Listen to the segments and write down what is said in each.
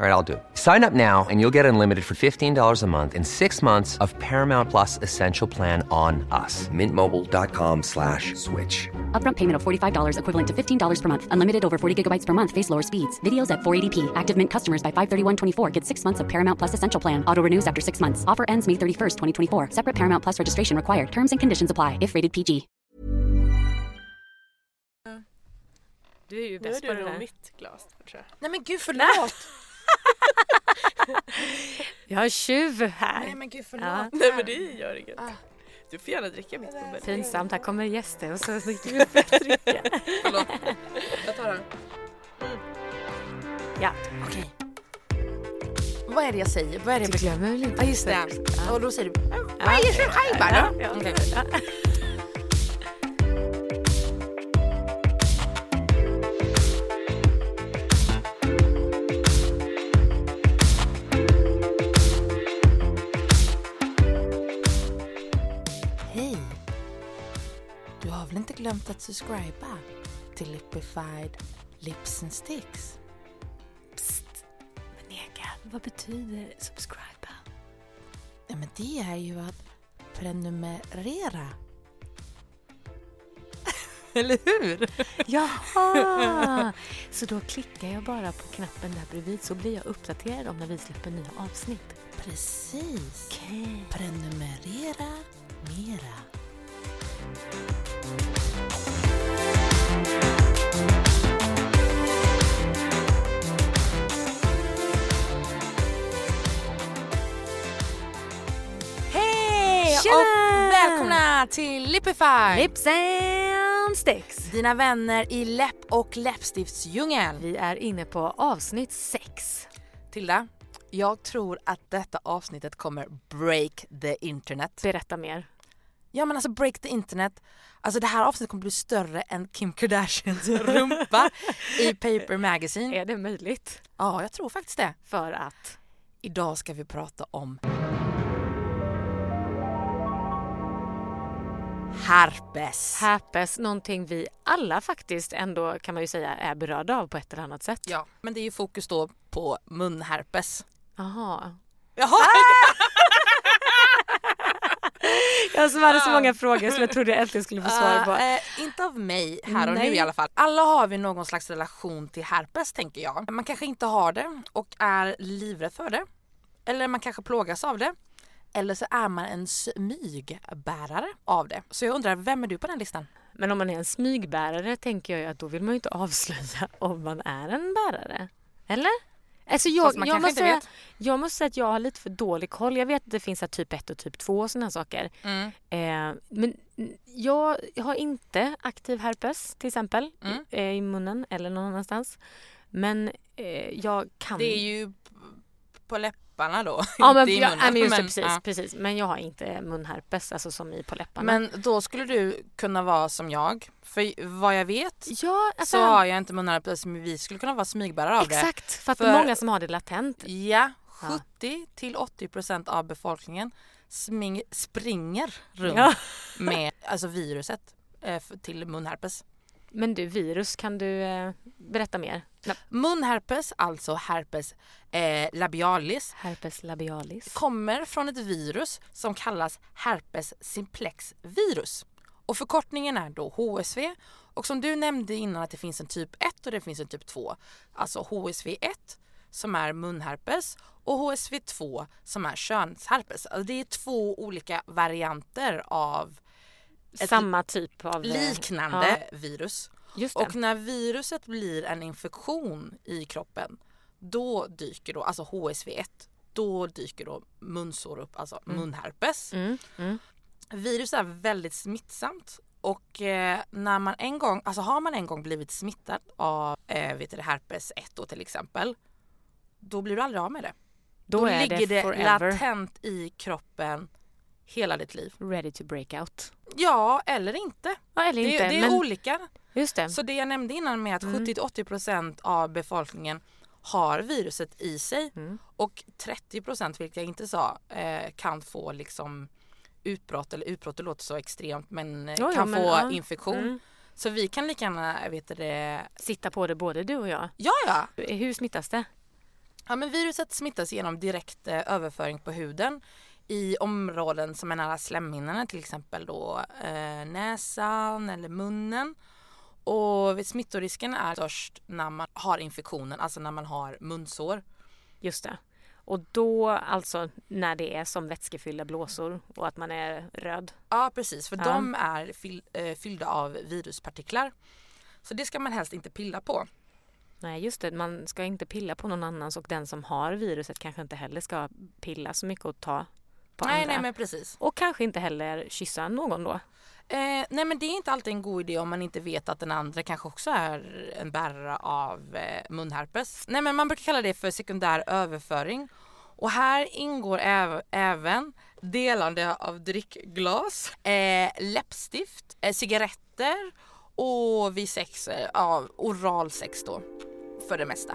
All right, I'll do it. Sign up now and you'll get unlimited for $15 a month in six months of Paramount Plus Essential Plan on us. Mintmobile.com slash switch. Upfront payment of $45 equivalent to $15 per month. Unlimited over 40 gigabytes per month. Face lower speeds. Videos at 480p. Active Mint customers by 531.24 get six months of Paramount Plus Essential Plan. Auto renews after six months. Offer ends May 31st, 2024. Separate Paramount Plus registration required. Terms and conditions apply if rated PG. Du är ju Nu är bäst på du nog där. mitt glas tror jag. Nej men gud förlåt! Jag har tjuv här. Nej men gud förlåt. Ja. Nej men det gör inget. Ah. Du får gärna dricka mitt bubbel. Pinsamt, här kommer gäster och så dricker vi upp dricka. Förlåt. Jag tar den. Ja, Okej. Vad är det jag säger? Vad är det jag du glömmer väl inte? Ja just det. Ja. Och då säger du Ja. Vad är det för skajbar Ja, då? ja, Okej. ja. Glömt att subscriba till Lipified Lips and Sticks? Psst. Men Egan, vad betyder subscriba? Ja, men det är ju att prenumerera. Eller hur? Jaha! Så då klickar jag bara på knappen där bredvid så blir jag uppdaterad om när vi släpper nya avsnitt. Precis. Okej. Prenumerera mera. Till Lipify! Lips and sticks. Dina vänner i läpp och läppstiftsdjungeln. Vi är inne på avsnitt 6. Tilda, jag tror att detta avsnittet kommer break the internet. Berätta mer. Ja men alltså break the internet. Alltså det här avsnittet kommer bli större än Kim Kardashians rumpa i Paper Magazine. Är det möjligt? Ja, jag tror faktiskt det. För att? Idag ska vi prata om herpes. Herpes, någonting vi alla faktiskt ändå kan man ju säga är berörda av på ett eller annat sätt. Ja, men det är ju fokus då på munherpes. Jaha. Jaha! Jag som hade så många frågor som jag trodde jag äntligen skulle få svar på. Eh, eh, inte av mig här och nu Nej. i alla fall. Alla har vi någon slags relation till herpes tänker jag. Man kanske inte har det och är livrädd för det. Eller man kanske plågas av det. Eller så är man en smygbärare av det. Så jag undrar, vem är du på den listan? Men om man är en smygbärare tänker jag att då vill man ju inte avslöja om man är en bärare. Eller? Alltså jag, man jag, måste säga, jag måste säga att jag har lite för dålig koll. Jag vet att det finns typ 1 och typ 2 och sådana saker. Mm. Eh, men jag har inte aktiv herpes till exempel Mm. eh, i munnen eller någon annanstans. Men eh, jag kan... Det är ju på läpparna då, ja, men, inte i jag, munnen. nej, men det, precis, ja. precis. Men jag har inte munherpes, alltså som i på läpparna. Men då skulle du kunna vara som jag. För vad jag vet ja, alltså, så har jag inte munherpes men vi skulle kunna vara smygbärare av det. Exakt, för att För- många som har det latent. Ja, Ja. 70 till 80 procent av befolkningen sming, springer runt Ja. med alltså viruset eh, till munherpes. Men du, virus, kan du eh, berätta mer? Munherpes, alltså herpes eh, labialis, Herpes labialis. kommer från ett virus som kallas herpes simplex virus. Och förkortningen är då HSV och som du nämnde innan att det finns en typ 1 och det finns en typ 2. Alltså HSV 1 som är munherpes och HSV 2 som är könsherpes. Alltså det är två olika varianter av ett Samma typ av... eh, liknande virus. Ja, det. Och när viruset blir en infektion i kroppen då dyker då, alltså HSV1, då dyker då munsår upp, alltså munherpes. Mm, mm. Virus är väldigt smittsamt och eh, när man en gång, alltså har man en gång blivit smittad av eh, vet du, det, herpes 1 då till exempel. Då blir du aldrig av med det. Då, är ligger det, forever latent i kroppen hela ditt liv. ready to break out. Ja, eller inte. Ja, eller Det, inte. det är men, olika. just det. Så det jag nämnde innan med att Mm. 70-80% av befolkningen har viruset i sig Mm. och 30% vilket jag inte sa eh, kan få liksom utbrott eller utbrott det låter så extremt men eh, Jo, jo, kan men, få ja. infektion. Mm. Så vi kan lika gärna, vet det, Sitta på det både du och jag. ja ja. Hur smittas det? Ja men viruset smittas genom direkt eh, överföring på huden i områden som är nära slemhinnorna till exempel då eh, näsan eller munnen. Och smittorisken är störst när man har infektionen, alltså när man har munsår. Just det. Och då alltså när det är som vätskefyllda blåsor och att man är röd. Ja precis, för Ja. de är eh, fyllda av viruspartiklar. Så det ska man helst inte pilla på. Nej just det, man ska inte pilla på någon annans och den som har viruset kanske inte heller ska pilla så mycket och ta på nej, andra. nej men precis. Och kanske inte heller kyssa någon då. Eh, nej men det är inte alltid en god idé om man inte vet att den andra kanske också är en bärare av eh, munherpes. Nej men man brukar kalla det för sekundär överföring. Och här ingår äv- även delande av drickglas, eh, läppstift, eh, cigaretter och vid sex, eh, oralsex då för det mesta.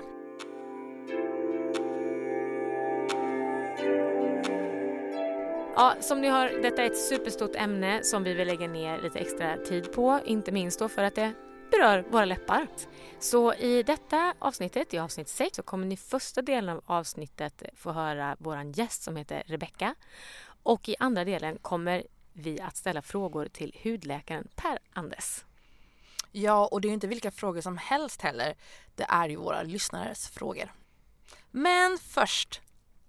Ja, som ni hör, detta är ett superstort ämne som vi vill lägga ner lite extra tid på. Inte minst då för att det berör våra läppar. Så i detta avsnittet, i avsnitt 6, så kommer ni första delen av avsnittet få höra vår gäst som heter Rebecca. Och i andra delen kommer vi att ställa frågor till hudläkaren Per Andes. Ja, och det är ju inte vilka frågor som helst heller. Det är ju våra lyssnares frågor. Men först,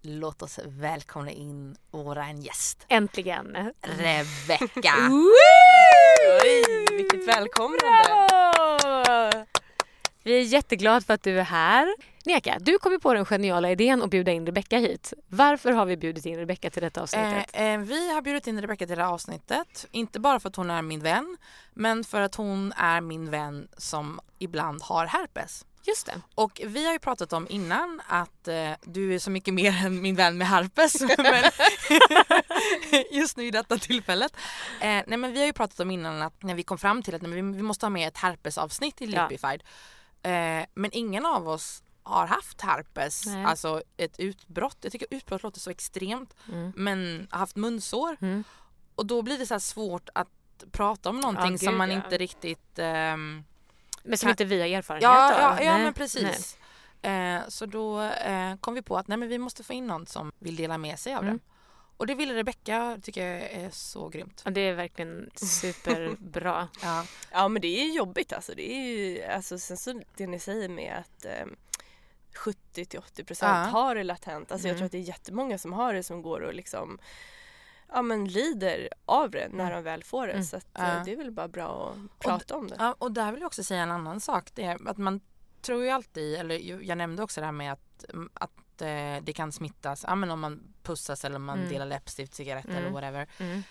låt oss välkomna in våran gäst. Äntligen! Rebecca. Oj, vilket välkomnande! Bravo! Vi är jätteglada för att du är här. Neka, du kom ju på den geniala idén att bjuda in Rebecca hit. Varför har vi bjudit in Rebecca till detta avsnittet? Eh, eh, vi har bjudit in Rebecca till det här avsnittet. Inte bara för att hon är min vän, men för att hon är min vän som ibland har herpes. Just det. Och vi har ju pratat om innan att eh, du är så mycket mer än min vän med herpes. men just nu i detta tillfället. Eh, nej men vi har ju pratat om innan att när vi kom fram till att nej, vi, vi måste ha med ett herpesavsnitt i Ja. Lipified. Eh, men ingen av oss har haft herpes, Nej. alltså ett utbrott. Jag tycker utbrott låter så extremt. Mm. Men har haft munsår. Mm. Och då blir det så svårt att prata om någonting Ja, som gud, man ja. inte riktigt ehm, Men som Kan- inte vi har erfarenhet Ja, av. ja, ja Nej. men precis. Eh, så då eh, kom vi på att nej, men vi måste få in någon som vill dela med sig av Mm. det. Och det ville Rebecca, tycker jag är så grymt. Ja, det är verkligen superbra. Ja. Ja men det är jobbigt alltså. Det är ju, alltså sen så det ni säger med att eh, 70 till 80 procent Ja. har det latent. Alltså jag Mm. tror att det är jättemånga som har det som går och liksom ja men lider av det när de väl får det. Mm. Så att, Ja. eh, det är väl bara bra att prata om det. Ja, och där vill jag också säga en annan sak. Det är att man tror ju alltid, eller jag nämnde också det här med att, att eh, det kan smittas, ja, men om man pussas eller om man Mm. delar läppstift, cigaretter Mm. eller whatever. Mm.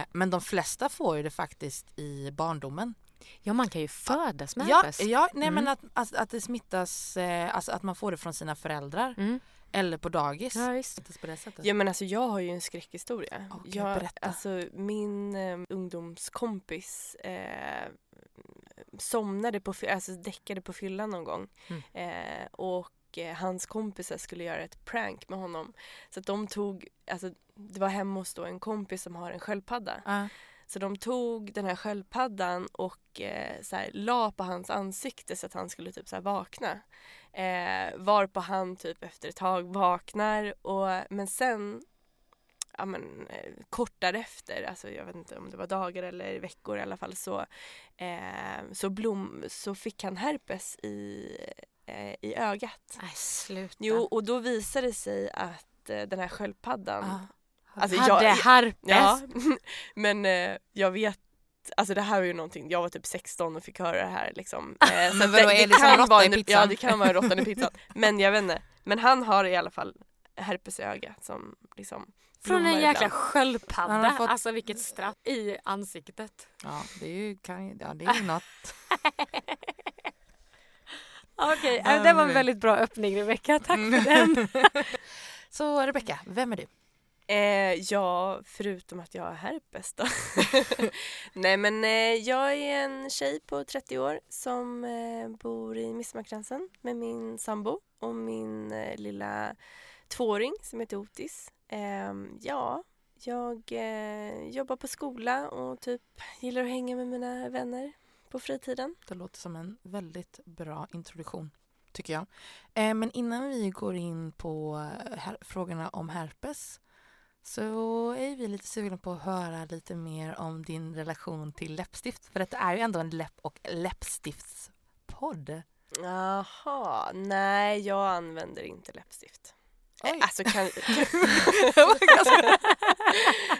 Eh, men de flesta får ju det faktiskt i barndomen. Ja, man kan ju födas med Ja, herpes. ja nej Mm. men att, att, att det smittas, eh, alltså att man får det från sina föräldrar Mm. Eller på dagis. Ja. Smittas på det sättet. Ja men alltså jag har ju en skräckhistoria. Gud, jag, berätta. alltså, min eh, ungdomskompis eh, somnade på, alltså däckade på fyllan någon gång. Mm. Eh, och eh, hans kompisar skulle göra ett prank med honom. Så att de tog, alltså det var hemma hos då en kompis som har en sköldpadda. Ja. Så de tog den här sköldpaddan och eh, så här, la på hans ansikte så att han skulle typ så här, vakna. Eh, varpå han typ efter ett tag vaknar och men sen ja, men, eh, kort därefter, alltså jag vet inte om det var dagar eller veckor i alla fall så, eh, så, blom, så fick han herpes i, eh, i ögat. Nej, sluta. Jo, och då visade det sig att eh, den här sköldpaddan Ja. Alltså, Hade jag- herpes. Ja, men eh, jag vet Alltså det här var ju någonting, jag var typ 16 och fick höra det här liksom. Eh, Men vadå, är det som kan råtta vara i en- pizzan? Ja det kan vara råttan i pizzan. Men jag vet inte. Men han har i alla fall herpes i ögat som liksom Från en jäkla ibland. sköldpadda. Han har fått- Alltså vilket straff i ansiktet. Ja, det är ju, kan, ja, det är ju något. Okej, äh, det var en väldigt bra öppning Rebecka. Tack för den. Så Rebecka, vem är du? Eh, ja, förutom att jag har herpes då. Nej men eh, jag är en tjej på 30 år som eh, bor i Midsommarkransen med min sambo och min eh, lilla tvååring som heter Otis. Eh, ja, jag eh, jobbar på skola och typ gillar att hänga med mina vänner på fritiden. Det låter som en väldigt bra introduktion, tycker jag. Eh, men innan vi går in på frågorna om herpes så är vi lite sugna på att höra lite mer om din relation till läppstift. För detta är ju ändå en läpp och läppstiftspodd. Jaha, nej jag använder inte läppstift. Eh, Oj. Alltså, kan,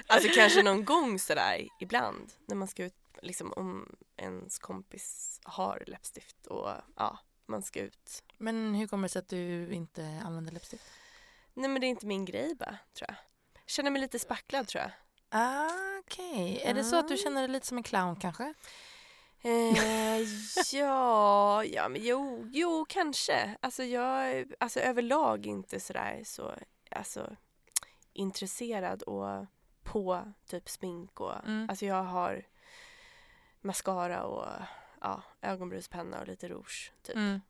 alltså kanske någon gång sådär ibland när man ska ut, liksom om ens kompis har läppstift och ja, man ska ut. Men hur kommer det sig att du inte använder läppstift? Nej men det är inte min grej bara, tror jag. Känner mig lite spacklad tror jag. Ah, Okej, är det så att du känner dig lite som en clown kanske? Eh, ja, ja men jo, jo kanske. Alltså jag är alltså, överlag inte sådär så alltså, intresserad och på typ smink och Mm. alltså jag har mascara och ja, ögonbrynspenna och lite rouge typ. Mm.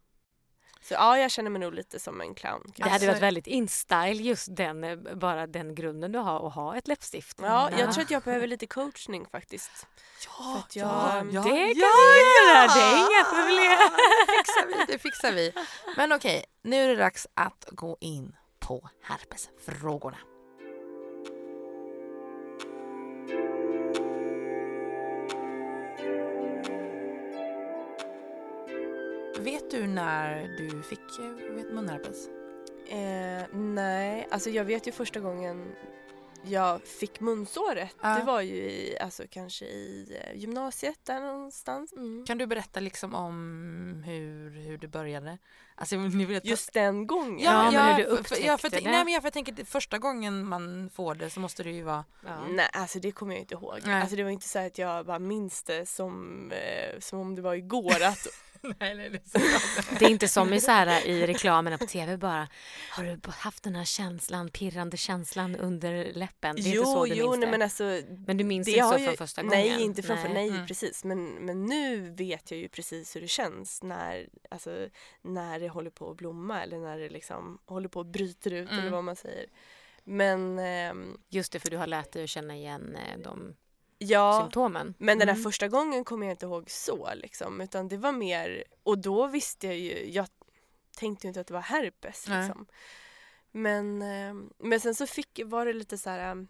Så ja, jag känner mig nog lite som en clown. Det kanske. hade varit väldigt in-style just den, eh, bara den grunden du har att ha ett läppstift. Ja, jag tror att jag behöver lite coachning faktiskt. Ja, För att jag- Det kan vi göra, det är inga problem. Det fixar vi, det fixar vi. Men okej, nu är det dags att gå in på herpesfrågorna. Vet du när du fick eh, munherpes? Eh, nej, alltså jag vet ju första gången jag fick munsåret. Ja. Det var ju i, alltså kanske i eh, gymnasiet där någonstans. Mm. Kan du berätta liksom om hur, hur det började? Alltså, ni vet, Just den gången. Ja, men hur du upptäckte ja, för, det. Nej, men jag, för jag tänker första gången man får det så måste det ju vara... Ja. Nej, alltså det kommer jag inte ihåg. Nej. Alltså det var inte så att jag bara minns det som, eh, som om det var igår. Att, nej, nej, det är så Det är inte som i, så här, i reklamerna på tv bara. Har du haft den här känslan, pirrande känslan under läppen? Det är jo, inte så du jo, minns nej, det. men alltså. Men du minns det inte så ju- från första nej, gången? Inte från, nej, Mm. precis. Men, men nu vet jag ju precis hur det känns när, alltså, när det håller på att blomma eller när det liksom håller på att bryta ut Mm. eller vad man säger. Men ehm, Just det, för du har lärt dig att känna igen eh, de ja, symptomen. men den där Mm. första gången kommer jag inte ihåg så liksom. Utan det var mer, och då visste jag ju, jag tänkte ju inte att det var herpes Nej. liksom. Men, ehm, men sen så fick, var det lite så här ehm,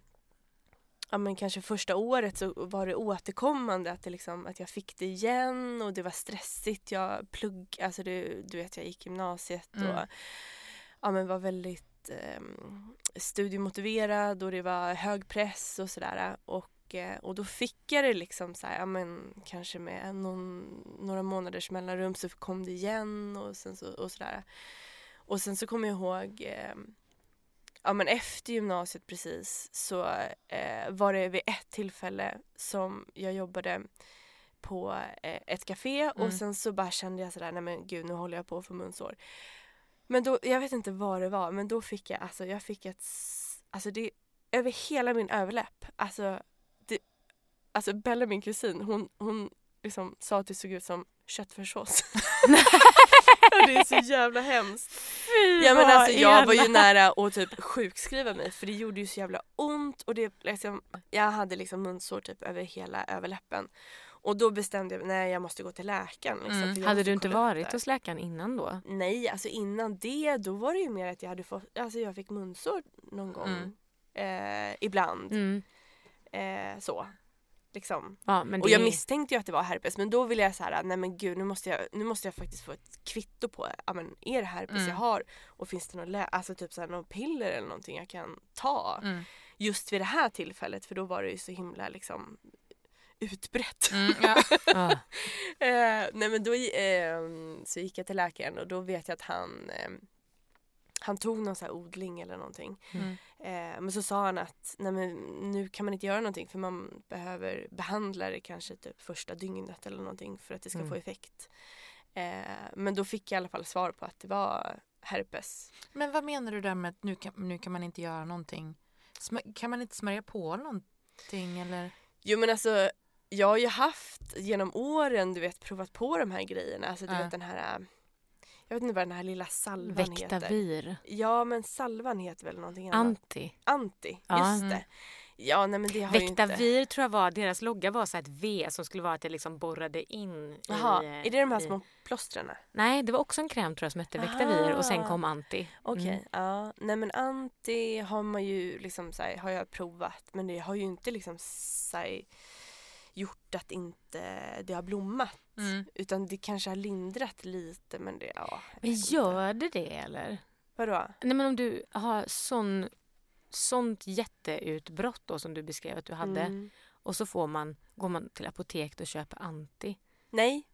ja men kanske första året så var det återkommande att, det liksom, att jag fick det igen och det var stressigt. Jag plugg, alltså det, du vet jag gick gymnasiet och Mm. ja, men var väldigt um, studiemotiverad och det var hög press och sådär. Och, eh, och då fick jag det liksom så här, ja men kanske med någon, några månaders mellanrum så kom det igen och, sen så, och sådär. Och sen så kommer jag ihåg eh, ja men efter gymnasiet precis så eh, var det vid ett tillfälle som jag jobbade på eh, ett café Mm. och sen så bara kände jag sådär, nej men gud nu håller jag på att få munsår. Men då, jag vet inte vad det var, men då fick jag, alltså jag fick ett, alltså det, över hela min överläpp, alltså alltså Bella min kusin, hon, hon liksom sa att det såg ut som köttfärssås. Det är så jävla hemskt. Ja men alltså jag var ju nära att typ sjukskriva mig för det gjorde ju så jävla ont och det liksom, jag hade liksom munsår typ över hela överläppen. Och då bestämde jag mig, nej jag måste gå till läkaren. Liksom, Mm. Hade du inte varit hos läkaren innan då? Nej, alltså innan det då var det ju mer att jag hade fått, alltså jag fick munsår någon gång. Eh, ibland. Mm. Eh, så. Liksom. Ja, men Och det jag misstänkte ju att det var herpes men då ville jag så här, nej men gud nu måste jag, nu måste jag faktiskt få ett kvitto på, ja men är det herpes Mm. jag har? Och finns det något, lä- alltså typ så här, något piller eller någonting jag kan ta? Mm. Just vid det här tillfället för då var det ju så himla liksom utbrett. Mm, ja. Eh, nej men då eh, så gick jag till läkaren och då vet jag att han eh, han tog någon så odling eller någonting. Mm. Eh, men så sa han att nej men nu kan man inte göra någonting för man behöver behandla det kanske typ första dygnet eller någonting för att det ska Mm. få effekt. Eh, men då fick jag i alla fall svar på att det var herpes. Men vad menar du där med att nu kan, nu kan man inte göra någonting? Sm- kan man inte smörja på någonting eller? Jo men alltså jag har ju haft genom åren du vet provat på de här grejerna. Alltså du Ja. vet den här äh, jag vet inte vad den här lilla salvan heter. Vektavir. Ja men salvan heter väl någonting annat. Anti. Anti, Ja. just Mm. det. Ja nej men det har ju inte. Vektavir tror jag var, deras logga var så ett V som skulle vara att det liksom borrade in Jaha, i... är det de här i- små plåstren? Nej, det var också en kräm tror jag som hette Vektavir och sen Aha. kom Anti. Okej, Mm. ja. Nej men anti har man ju liksom så här, har jag provat men det har ju inte liksom så här, gjort att inte det har blommat. Mm. Utan det kanske har lindrat lite men det, ja. Men gör det det eller? Vadå? Nej men om du har sån, sånt jätteutbrott då som du beskrev att du hade Mm. och så får man, går man till apoteket och köper Anti. Nej.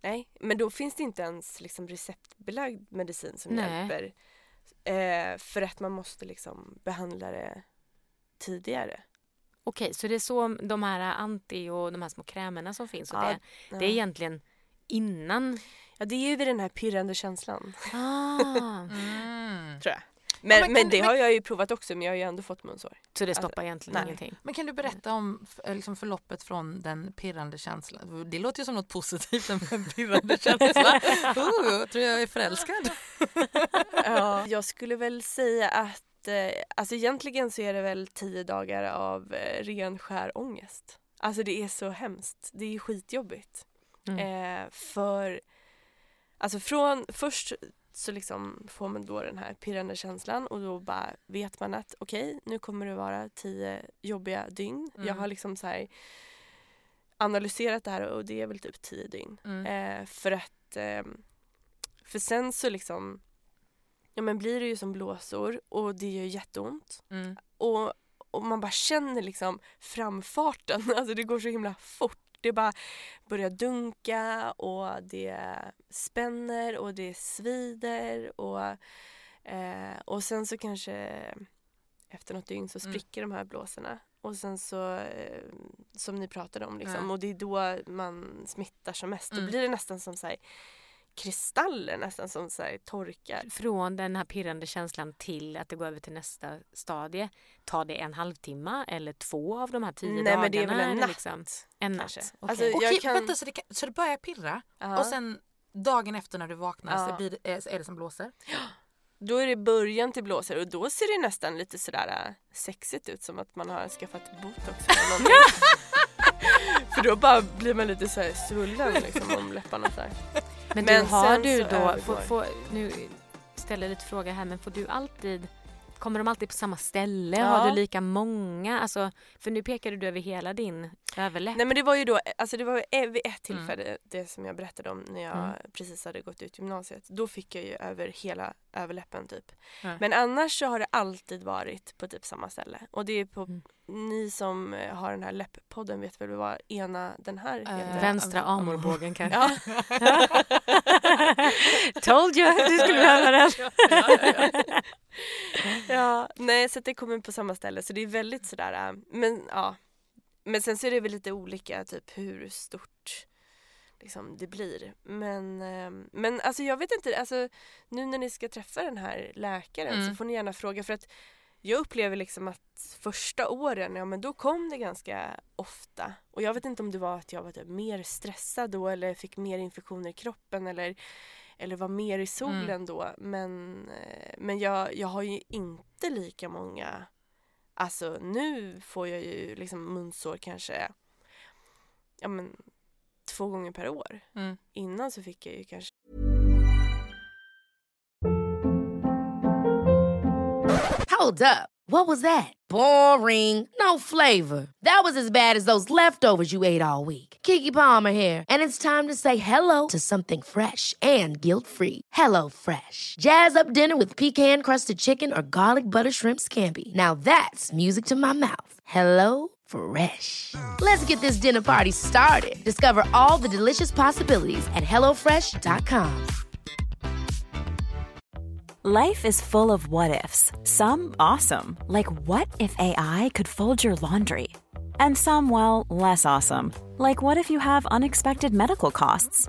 Nej, men då finns det inte ens liksom receptbelagd medicin som Nej. hjälper. Eh, för att man måste liksom behandla det tidigare. Okej, så det är så de här Anti och de här små krämerna som finns och Ja, det, det är egentligen innan? Ja, det är ju vid den här pirrande känslan. Ah, Mm. Tror jag. Men, men men, det men- har jag ju provat också men jag har ju ändå fått munsår. så det Alltså, stoppar egentligen nej. ingenting? Men kan du berätta om liksom förloppet från den pirrande känslan? Det låter ju som något positivt, en pirrande känsla. Oh, jag tror jag är förälskad. Ja. Jag skulle väl säga att eh, alltså egentligen så är det väl tio dagar av eh, ren skär ångest. Alltså det är så hemskt. Det är skitjobbigt. Mm. Eh, för alltså från först så liksom får man då den här pirrande känslan och då bara vet man att okej nu kommer det vara tio jobbiga dygn. Mm. Jag har liksom så här analyserat det här och det är väl typ tio dygn. Mm. Eh, för att ehm, för sen så liksom ja men blir det ju som blåsor och det gör jätteont. Mm. Och, och man bara känner liksom framfarten, alltså det går så himla fort. Det bara börjar dunka och det spänner och det svider och, eh, och sen så kanske efter något dygn så Mm. spricker de här blåsorna. Och sen så, eh, som ni pratade om liksom, Ja. och det är då man smittar som mest. Mm. Då blir det nästan som så här, kristaller nästan som så här, torkar. Från den här pirrande känslan till att det går över till nästa stadie. Tar det en halvtimme eller två av de här tio Nej dagarna? men det är väl en natt. Liksom? En natt? kanske. okej. Alltså, jag Okej, kan- vänta, så det, kan, så det börjar pirra Ja. och sen dagen efter när du vaknar Ja. så blir det, är, är det som blåser? Då är det början till blåsor och då ser det nästan lite sådär äh, sexigt ut som att man har skaffat botox eller någonting. För då bara blir man lite så här svullen liksom om läpparna så här. Men, Men du, har du då, får, får, nu ställer jag lite fråga här, men får du alltid Kommer de alltid på samma ställe? Ja. Har du lika många? Alltså, för nu pekade du över hela din överläpp. Nej men det var ju då, alltså det var ju vid ett tillfälle det som jag berättade om när jag Mm. precis hade gått ut gymnasiet. Då fick jag ju över hela överläppen typ. Ja. Men annars så har det alltid varit på typ samma ställe. Och det är på, Mm. ni som eh, har den här läpppodden vet väl vad ena den här Eh, heter? Vänstra amorbågen kanske? Ja. Told you du skulle behöva den. ja, nej så att det kommer på samma ställe så det är väldigt sådär, äh, men ja. Men sen så är det väl lite olika typ hur stort liksom, det blir. Men, eh, men alltså jag vet inte, alltså nu när ni ska träffa den här läkaren Mm. så får ni gärna fråga för att jag upplever liksom att första åren, ja men då kom det ganska ofta. Och jag vet inte om det var att jag var typ mer stressad då eller fick mer infektioner i kroppen eller, eller var mer i solen Mm. då. Men, eh, men jag, jag har ju inte lika många, alltså nu får jag ju liksom munsår kanske ja men två gånger per år. Mm. Innan så fick jag ju kanske Hold up. What was that? Boring. No flavor. That was as bad as those leftovers you ate all week. Kiki Palmer here, and it's time to say hello to something fresh and guilt-free. Hello Fresh. Jazz up dinner with pecan-crusted chicken or garlic butter shrimp scampi. Now that's music to my mouth. Hello Fresh. Let's get this dinner party started. Discover all the delicious possibilities at hellofresh.com. Life is full of what ifs. Some awesome, like what if AI could fold your laundry? And some, well, less awesome, like what if you have unexpected medical costs?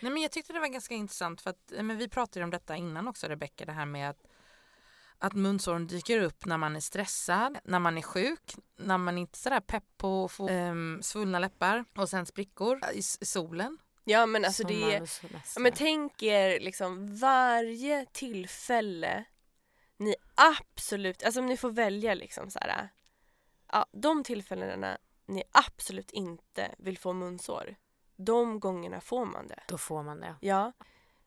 Nej, men jag tyckte det var ganska intressant för att men vi pratade om detta innan också Rebecka, det här med att, att munsåren dyker upp när man är stressad, när man är sjuk, när man inte är sådär pepp på att få ehm, svullna läppar och sen sprickor i, i solen. Ja men alltså det är, ja, men tänk er liksom varje tillfälle ni absolut, alltså om ni får välja liksom så här, ja, de tillfällena ni absolut inte vill få munsår, de gångerna får man det. Då får man det. Ja.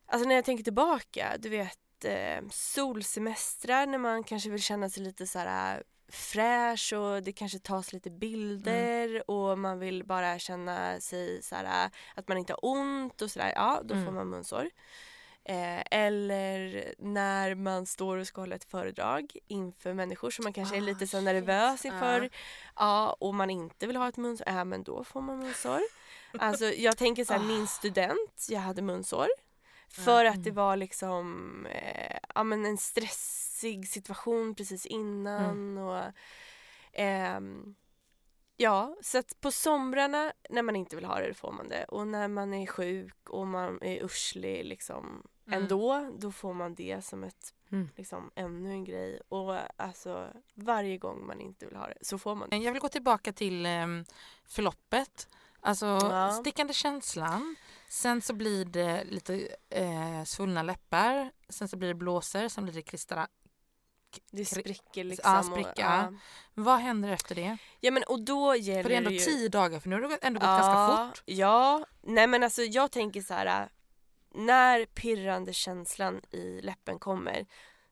Alltså när jag tänker tillbaka, du vet eh, solsemestrar när man kanske vill känna sig lite så här fräsch och det kanske tas lite bilder och man vill bara känna sig så här att man inte har ont och sådär. Ja, då får Mm. man munsår. Eh, eller när man står och ska hålla ett föredrag inför människor som man kanske är Ah, lite så shit. nervös inför. Ja, och man inte vill ha ett munsår, ja men då får man munsår. Alltså jag tänker så här, min student, jag hade munsår. För att det var liksom eh, ja, men en stressig situation precis innan. Och, ehm, ja, så att på somrarna när man inte vill ha det, då får man det. Och när man är sjuk och man är urslig liksom, Mm. ändå, då får man det som ett, Mm. liksom, ännu en grej. Och alltså varje gång man inte vill ha det så får man det. Jag vill gå tillbaka till ehm, förloppet. Alltså Ja. stickande känslan. Sen så blir det lite eh, svullna läppar. Sen så blir det blåsor. Sen blir det kristall. Det spricker liksom. Ja, och- spricka. ja. Vad händer efter det? ja men och då gäller För det är ändå ju... tio dagar för nu har det ändå gått ganska fort. Ja, nej men alltså jag tänker så här. När pirrande känslan i läppen kommer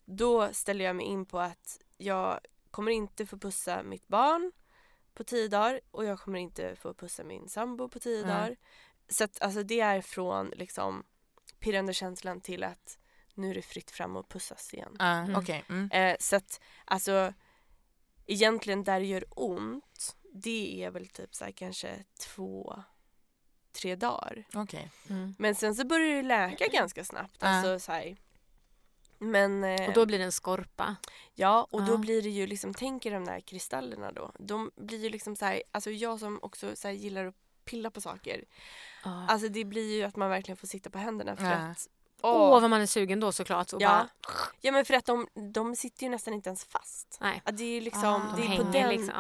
då ställer jag mig in på att jag kommer inte få pussa mitt barn på tio dagar och jag kommer inte få pussa min sambo på tio Mm. dagar. Så att alltså det är från liksom pirrande känslan till att nu är det fritt fram och pussas igen. Ja, Mm. Okej. Mm. Eh, så att alltså egentligen där det gör ont det är väl typ så här kanske två, tre dagar. Okej. Mm. Men sen så börjar det läka ganska snabbt. Ja. Alltså så här. Men eh, Och då blir det en skorpa. ja och då Ja. blir det ju liksom, tänk er de där kristallerna då. De blir ju liksom så här, alltså jag som också så här, gillar att pilla på saker. Åh, Alltså det blir ju att man verkligen får sitta på händerna för Ja. att Åh, vad man är sugen då såklart. Och Ja. bara, Ja men för att de, de sitter ju nästan inte ens fast. nej. Ja, det är ju liksom, Ah. De det är på hänger den, liksom.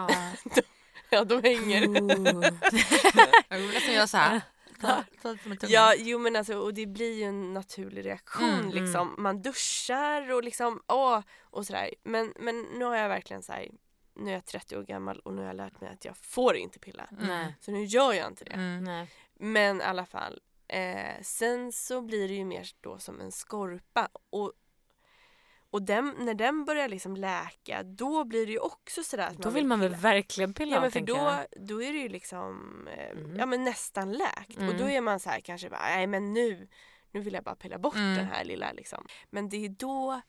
Ja. ja de hänger. Jag vill nästan göra så Ja, jo men alltså och det blir ju en naturlig reaktion Mm, mm. liksom. Man duschar och liksom åh och sådär. Men, men nu har jag verkligen så här, nu är jag 30 år gammal och nu har jag lärt mig att jag får inte pilla. Nej. Så nu gör jag inte det. Mm. Men i alla fall. Eh, sen så blir det ju mer då som en skorpa och och den, när den börjar liksom läka då blir det ju också sådär att Då vill man väl verkligen pilla Ja men för då, jag. då är det ju liksom eh, Mm. ja, men nästan läkt och Mm. då är man så här kanske bara, nej men nu, nu vill jag bara pilla bort Mm. den här lilla liksom. Men det är då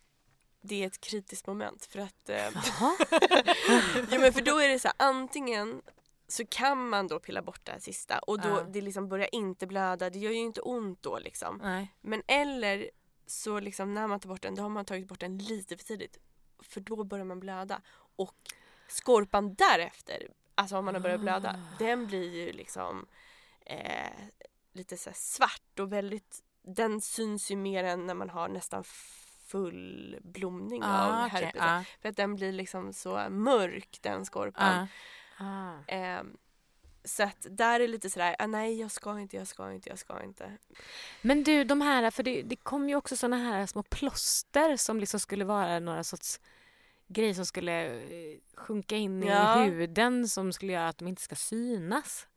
det är ett kritiskt moment för att eh, ja, men för då är det så här, antingen så kan man då pilla bort det här sista och då Ja. det liksom börjar inte blöda, det gör ju inte ont då liksom. Nej. Men eller så liksom när man tar bort den, då har man tagit bort den lite för tidigt. För då börjar man blöda. Och skorpan därefter, alltså om man har börjat blöda, Ah. den blir ju liksom eh, lite så svart och väldigt, den syns ju mer än när man har nästan full blomning av Ah, okej. herpes. Ah, För att den blir liksom så mörk den skorpan. ah. Så att där är lite sådär, ah, nej jag ska inte, jag ska inte, jag ska inte. Men du, de här, för det, det kom ju också såna här små plåster som liksom skulle vara några sorts grejer som skulle eh, sjunka in Ja. i huden som skulle göra att de inte ska synas.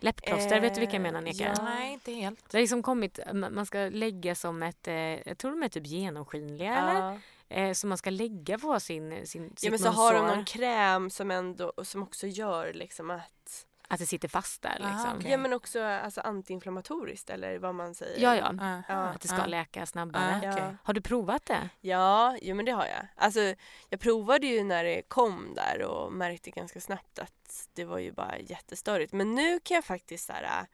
Läppplåster, vet du vilka jag menar Nika? ja. Nej, inte helt. Det har liksom kommit, ma- man ska lägga som ett, eh, jag tror de är typ genomskinliga eller? Ja. Eh, som man ska lägga på sin, sin ja men så har de någon kräm som ändå, som också gör liksom att Att det sitter fast där Ah, liksom. okej. Ja men också alltså, antiinflammatoriskt eller vad man säger. Ja, ja. Ja. Ja. Att det ska Ja. läka snabbare. Ja. Ja. Har du provat det? Ja, jo men det har jag. Alltså jag provade ju när det kom där och märkte ganska snabbt att det var ju bara jättestörigt. Men nu kan jag faktiskt så här,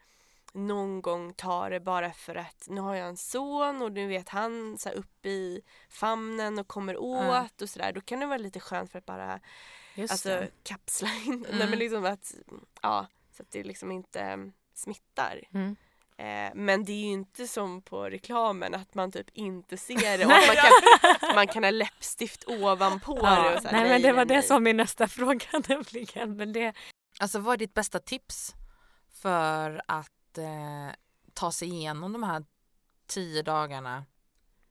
någon gång ta det bara för att nu har jag en son och nu vet han så här, upp i famnen och kommer åt och sådär. Då kan det vara lite skönt för att bara Just alltså, det. kapsla in. Mm. Nej, men liksom att, ja, så att det liksom inte mm, smittar. Mm. Eh, men det är ju inte som på reklamen att man typ inte ser det och att man kan, man kan ha läppstift ovanpå det. Ja, Och så här, nej, men det var nej, det nej. som min nästa fråga nämligen. Men det, Alltså vad är ditt bästa tips för att eh, ta sig igenom de här tio dagarna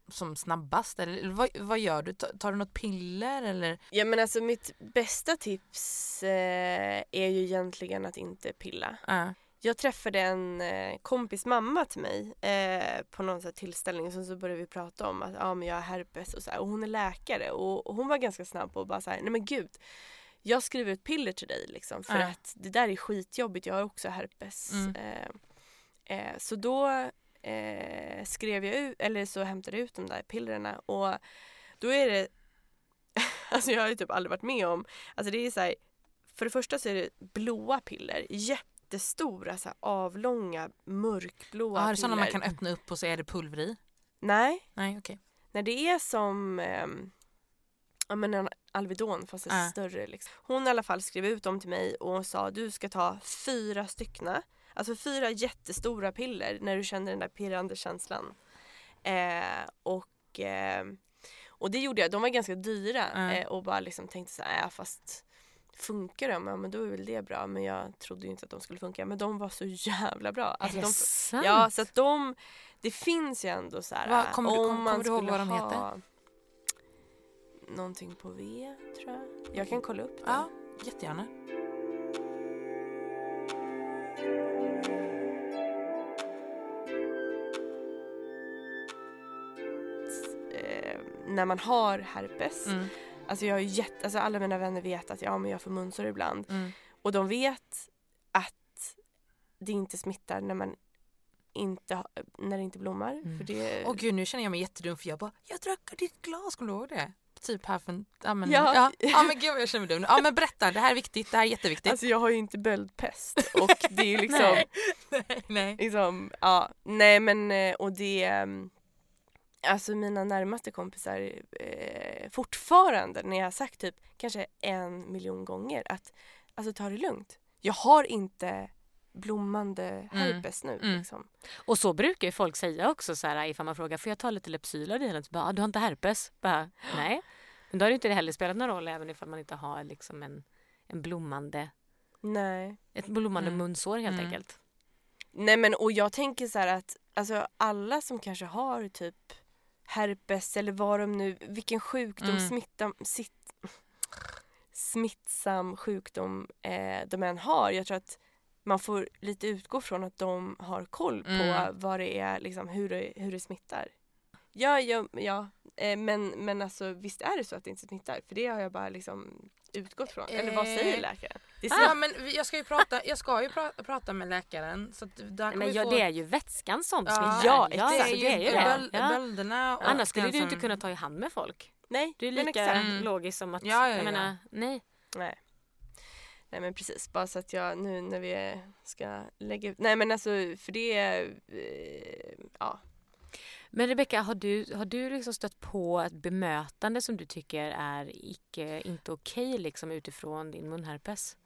som snabbast? Eller vad, vad gör du? Ta- Tar du något piller eller? Ja men alltså mitt bästa tips eh, är ju egentligen att inte pilla. Ja. Jag träffade en eh, kompis mamma till mig eh, på någon så tillställning och så började vi prata om att ja, men jag har herpes och så här, och hon är läkare och, och hon var ganska snabb på att bara så här, nej men gud jag skriver ut piller till dig liksom för Ja. att det där är skitjobbigt, jag har också herpes. Mm. Eh, eh, så då eh, skrev jag ut, eller så hämtade jag ut de där pillerna och då är det, alltså jag har ju typ aldrig varit med om, alltså det är så här, för det första så är det blåa piller, jättestora så här, avlånga mörkblåa det piller. sådana man kan öppna upp och så är det pulver i? Nej, Nej, okej. när det är som ehm, ja, men en Alvedon fast ett Ja. större. Liksom. Hon i alla fall skrev ut dem till mig och sa du ska ta fyra styckna. Alltså fyra jättestora piller när du känner den där pirrande känslan. Eh, och, eh, och det gjorde jag. De var ganska dyra Ja. eh, och bara liksom tänkte så här, äh, fast funkar de? Ja men då är väl det bra. Men jag trodde ju inte att de skulle funka. Men de var så jävla bra. Alltså, är det de, sant? Ja, så att de, det finns ju ändå så här. Vad- kommer du- om kom- man kommer du ihåg vad de ha heter? Någonting på V tror jag. Jag kan kolla upp det. Ja, jättegärna. När man har herpes. Mm. Alltså jag har jätte, alltså alla mina vänner vet att ja, men jag får munsår ibland. Mm. Och de vet att det inte smittar när man inte, när det inte blommar. Mm. För det, Åh gud, nu känner jag mig jättedum för jag bara, jag drack ditt glas, kommer du ihåg det? Typ här för ja men, Ja. ja. Ja, men gud jag känner mig dum. Ja men berätta, det här är viktigt, det här är jätteviktigt. Alltså jag har ju inte böldpest och det är ju liksom Nej. nej, nej. liksom, ja, nej men eh, och det ehm, Alltså mina närmaste kompisar eh, fortfarande när jag har sagt typ kanske en miljon gånger att alltså ta det lugnt. Jag har inte blommande herpes nu Mm. liksom. Och så brukar ju folk säga också så här ifall man frågar får jag ta lite Lypsyl av dig? Bara, ah, du har inte herpes? Bara, nej. Men då har det inte heller spelat någon roll även ifall man inte har liksom en, en blommande, Nej. ett blommande Mm. munsår helt Mm. enkelt. Nej men och jag tänker så här att alltså alla som kanske har typ herpes eller vad de nu, vilken sjukdom, Mm. smittam, sitt, smittsam sjukdom eh, de än har. Jag tror att man får lite utgå från att de har koll på Mm. vad det är, liksom, hur, det, hur det smittar. Ja, ja, ja eh, men, men alltså visst är det så att det inte smittar? För det har jag bara liksom utgått från. Eller vad säger Eh, läkaren? Det Ja så- men jag ska ju prata, jag ska ju prata, prata med läkaren så att där Nej, kommer Men vi ja, få... det är ju vätskan som Ja, ja, ja, exakt. så det är ju det. böl- Ja. Bölderna och Annars skulle du inte kunna ta i hand med folk. Nej, Det är lika. Mm. logiskt som att, Ja, ja, jag ja. menar, nej. Nej. Nej men precis, bara så att jag nu när vi ska lägga ut, nej men alltså för det, eh, ja. Men Rebecka, har du, har du liksom stött på ett bemötande som du tycker är icke, inte okej liksom utifrån din munherpes?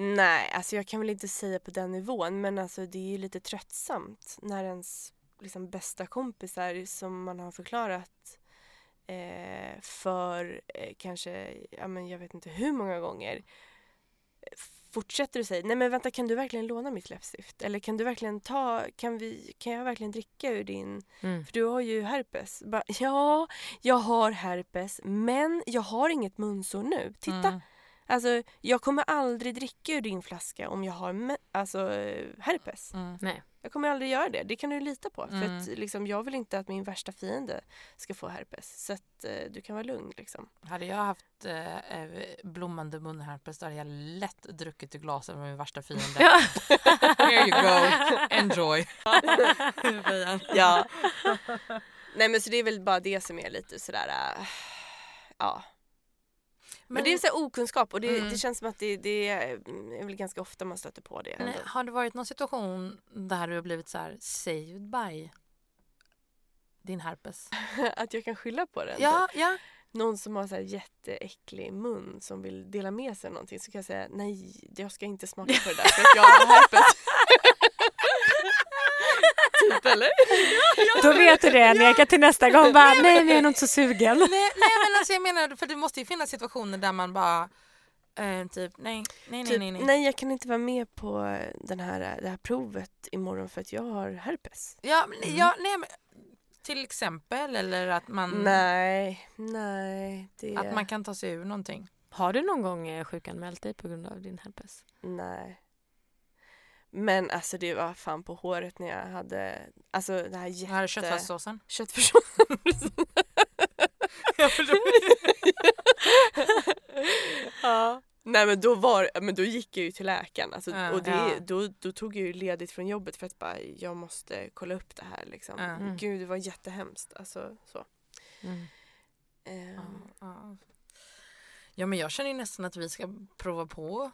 Nej, alltså jag kan väl inte säga på den nivån men alltså det är ju lite tröttsamt när ens liksom bästa kompisar som man har förklarat eh, för eh, kanske, ja men jag vet inte hur många gånger fortsätter du säga nej men vänta kan du verkligen låna mitt läppstift? Eller kan du verkligen ta, kan, vi, kan jag verkligen dricka ur din, Mm. för du har ju herpes. Bara, ja, jag har herpes men jag har inget munsår nu. Titta, Mm. Alltså jag kommer aldrig dricka ur din flaska om jag har alltså, herpes. Mm. Nej. Jag kommer aldrig göra det, det kan du lita på. Mm. För att, liksom, jag vill inte att min värsta fiende ska få herpes. Så att eh, du kan vara lugn liksom. Hade jag haft eh, eh, blommande munherpes då hade jag lätt druckit ur glaset med min värsta fiende. Here you go, enjoy. Ja. Nej men så det är väl bara det som är lite sådär, äh, ja. Men, det är så okunskap och det, Mm. det känns som att det, det är väl ganska ofta man stöter på det. Men har det varit någon situation där du har blivit så här saved by din herpes? Att jag kan skylla på den. Ja, typ. ja. Någon som har så här jätteäcklig mun som vill dela med sig av någonting så kan jag säga nej, jag ska inte smaka på det där för att jag har herpes. typ eller? Då vet du det Neka till nästa gång. Bara, nej men jag är nog inte så sugen. Nej, nej men alltså jag menar, för det måste ju finnas situationer där man bara eh, typ nej, nej, nej, Typ, nej, nej. nej jag kan inte vara med på den här, det här provet imorgon för att jag har herpes. Ja, men, ja, nej men, till exempel eller att man, Nej, nej. Det... att man kan ta sig ur någonting. Har du någon gång eh, sjukanmält dig på grund av din herpes? Nej. Men alltså det var fan på håret när jag hade, alltså det här jätte... Här är köttfärssåsen. Köttfärssås. ja. Nej men då var men då gick jag ju till läkaren alltså, Ja. och det, Ja. då, då tog jag ju ledigt från jobbet för att bara jag måste kolla upp det här liksom. Ja. Mm. Gud det var jättehemskt alltså så. Mm. Ehm, Ja, ja. ja men jag känner ju nästan att vi ska prova på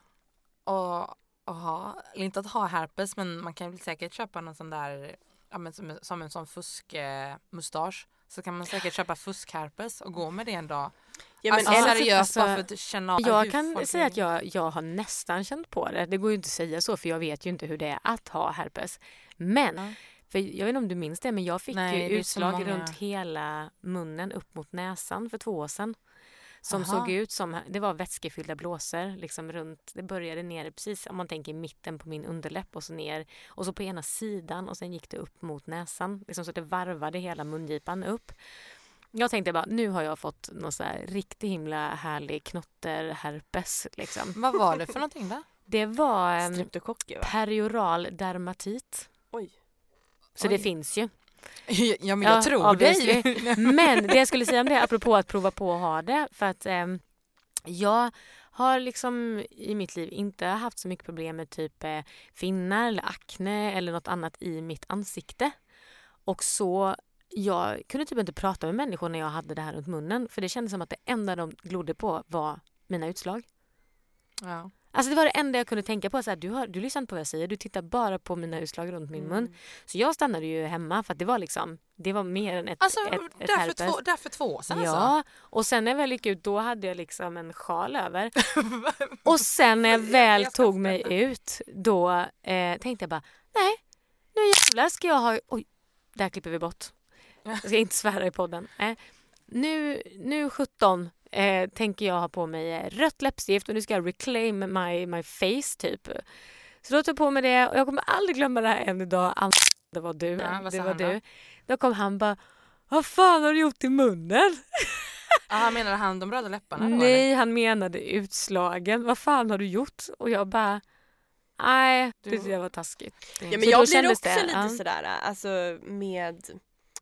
och, och ha, eller inte att ha herpes men man kan väl säkert köpa någon sån där, ja, men som, som en sån fuskmustasch. Så kan man säkert köpa fuskherpes och gå med det en dag. Ja, men alltså eller- seriöst alltså, bara för att känna av Jag kan folk säga att jag, jag har nästan känt på det. Det går ju inte att säga så för jag vet ju inte hur det är att ha herpes. Men, Ja. för jag vet inte om du minns det men jag fick Nej, ju utslag runt hela munnen upp mot näsan för två år sedan. Som Aha. såg ut som, det var vätskefyllda blåsor liksom runt, det började ner precis om man tänker i mitten på min underläpp och så ner och så på ena sidan och sen gick det upp mot näsan. Liksom så att det varvade hela mungipan upp. Jag tänkte bara, nu har jag fått någon så här riktigt himla härlig knotterherpes. Liksom. Vad var det för någonting då? Det var um, perioral dermatit. Oj. Så Oj. det finns ju. Ja men jag Ja, tror dig. obviously. Men det jag skulle säga om det, apropå att prova på att ha det, för att ehm, jag har liksom i mitt liv inte haft så mycket problem med typ eh, finnar eller akne eller något annat i mitt ansikte. Och så, jag kunde typ inte prata med människor när jag hade det här runt munnen för det kändes som att det enda de glodde på var mina utslag. Ja. Alltså det var det enda jag kunde tänka på. Så här, du, har, du lyssnar inte på vad jag säger, du tittar bara på mina utslag runt min Mm. mun. Så jag stannade ju hemma för att det var liksom, det var mer än ett, Alltså ett, ett därför, herpes. två, därför två år sedan Ja, alltså? och sen när jag väl gick ut då hade jag liksom en sjal över. Och sen när jag väl Jag tog mig ut då eh, tänkte jag bara nej, nu jävlar ska jag ha... Oj, där klipper vi bort. Jag ska inte svära i podden. Eh, nu, nu 17 eh, tänker jag ha på mig eh, rött läppstift och nu ska jag reclaim my, my face typ. Så då tog jag på mig det och jag kommer aldrig glömma det här än idag. Det var du. Ja, vad det var han då? du. Då kom han bara vad fan har du gjort i munnen? Ja, menade han de röda läpparna? Nej, han menade utslagen. Vad fan har du gjort? Och jag bara, nej, Du- det jag var taskigt. Ja, men Så jag blir också det, lite ja. sådär alltså med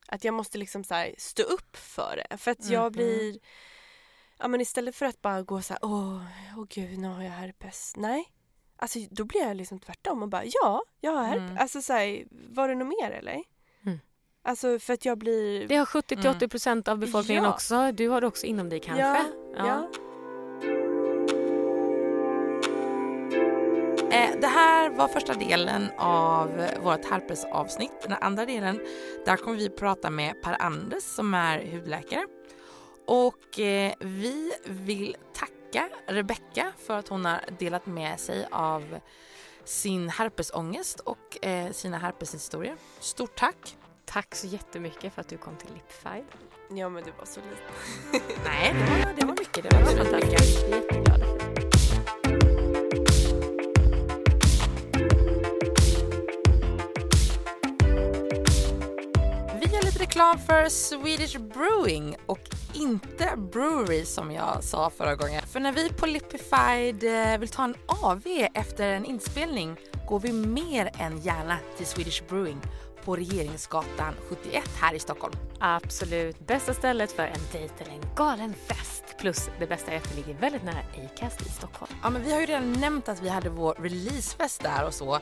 att jag måste liksom så stå upp för det. För att Mhm. jag blir, ja men istället för att bara gå så här, åh, åh gud nu har jag herpes. Nej. Alltså då blir jag liksom tvärtom och bara, ja, jag har herpes. Mm. Alltså så här, var det något mer eller? Mm. Alltså för att jag blir... Det har 70-80 procent av befolkningen Ja. också. Du har det också inom dig kanske? Ja, ja. Eh, det här var första delen av vårt herpesavsnitt. Den andra delen, där kommer vi prata med Per Anders som är hudläkare. Och eh, vi vill tacka Rebecka för att hon har delat med sig av sin herpesångest och eh, sina herpeshistorier. Stort tack! Tack så jättemycket för att du kom till Lipfied. Ja men det var så lite. Nej, det var, det var mycket. Det var jätteglad. Vi gör lite reklam för Swedish Brewing och inte Brewery som jag sa förra gången. För när vi på Lipified eh, vill ta en AV efter en inspelning går vi mer än gärna till Swedish Brewing på Regeringsgatan 71 här i Stockholm. Absolut bästa stället för en dejt eller en galen fest. Plus det bästa är att det ligger väldigt nära Acast i Stockholm. Ja, men vi har ju redan nämnt att vi hade vår releasefest där och så,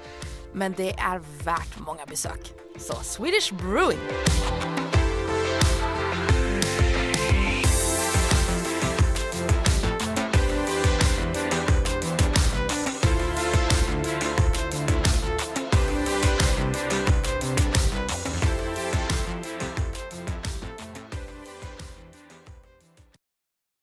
men det är värt många besök. Så Swedish Brewing!